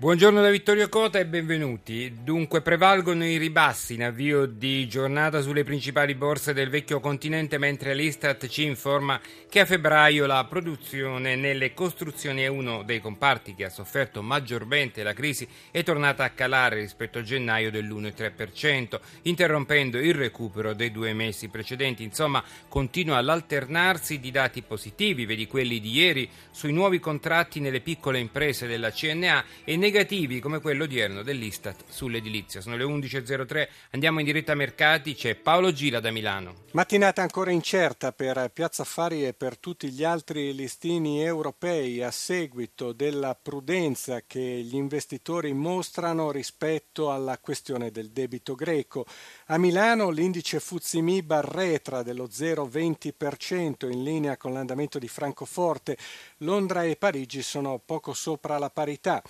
Buongiorno da Vittorio Cota e benvenuti. Dunque prevalgono i ribassi in avvio di giornata sulle principali borse del vecchio continente mentre l'Istat ci informa che a febbraio la produzione nelle costruzioni è uno dei comparti che ha sofferto maggiormente la crisi è tornata a calare rispetto a gennaio dell'1,3%, interrompendo il recupero dei due mesi precedenti. Insomma, continua l'alternarsi di dati positivi, vedi quelli di ieri, sui nuovi contratti nelle piccole imprese della CNA e nei negativi come quello odierno dell'Istat sull'edilizia. Sono le 11.03, andiamo in diretta a mercati, c'è Paolo Gila da Milano. Mattinata ancora incerta per Piazza Affari e per tutti gli altri listini europei a seguito della prudenza che gli investitori mostrano rispetto alla questione del debito greco. A Milano l'indice Fuzimib arretra dello 0,20% in linea con l'andamento di Francoforte. Londra e Parigi sono poco sopra la parità.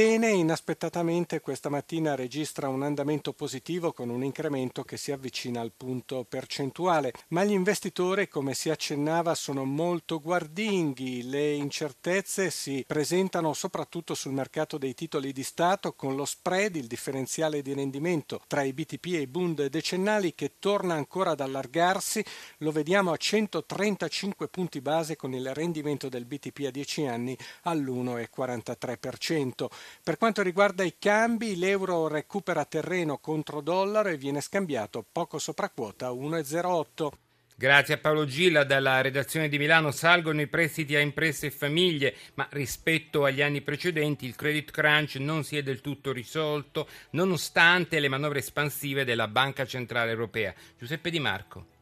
Atene inaspettatamente questa mattina registra un andamento positivo con un incremento che si avvicina al punto percentuale, ma gli investitori, come si accennava, sono molto guardinghi. Le incertezze si presentano soprattutto sul mercato dei titoli di Stato con lo spread, il differenziale di rendimento tra i BTP e i Bund decennali che torna ancora ad allargarsi, lo vediamo a 135 punti base con il rendimento del BTP a 10 anni all'1,43%. Per quanto riguarda i cambi, l'euro recupera terreno contro dollaro e viene scambiato poco sopra quota a 1,08. Grazie a Paolo Gilla dalla redazione di Milano salgono i prestiti a imprese e famiglie, ma rispetto agli anni precedenti il credit crunch non si è del tutto risolto, nonostante le manovre espansive della Banca Centrale Europea. Giuseppe Di Marco.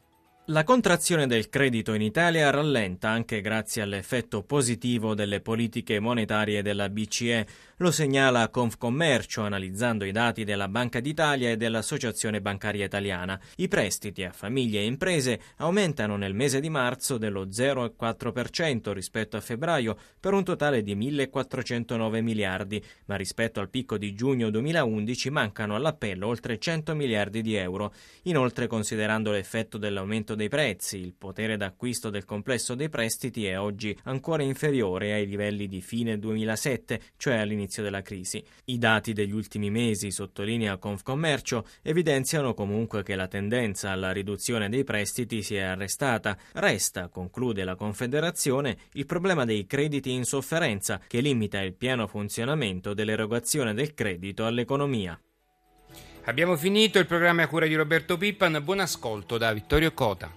La contrazione del credito in Italia rallenta anche grazie all'effetto positivo delle politiche monetarie della BCE, lo segnala Confcommercio analizzando i dati della Banca d'Italia e dell'Associazione Bancaria Italiana. I prestiti a famiglie e imprese aumentano nel mese di marzo dello 0,4% rispetto a febbraio per un totale di 1.409 miliardi, ma rispetto al picco di giugno 2011 mancano all'appello oltre 100 miliardi di euro. Inoltre, considerando l'effetto dell'aumento dei prezzi, il potere d'acquisto del complesso dei prestiti è oggi ancora inferiore ai livelli di fine 2007, cioè all'inizio della crisi. I dati degli ultimi mesi, sottolinea Confcommercio, evidenziano comunque che la tendenza alla riduzione dei prestiti si è arrestata. Resta, conclude la Confederazione, il problema dei crediti in sofferenza che limita il pieno funzionamento dell'erogazione del credito all'economia. Abbiamo finito il programma a cura di Roberto Pippan. Buon ascolto da Vittorio Cota.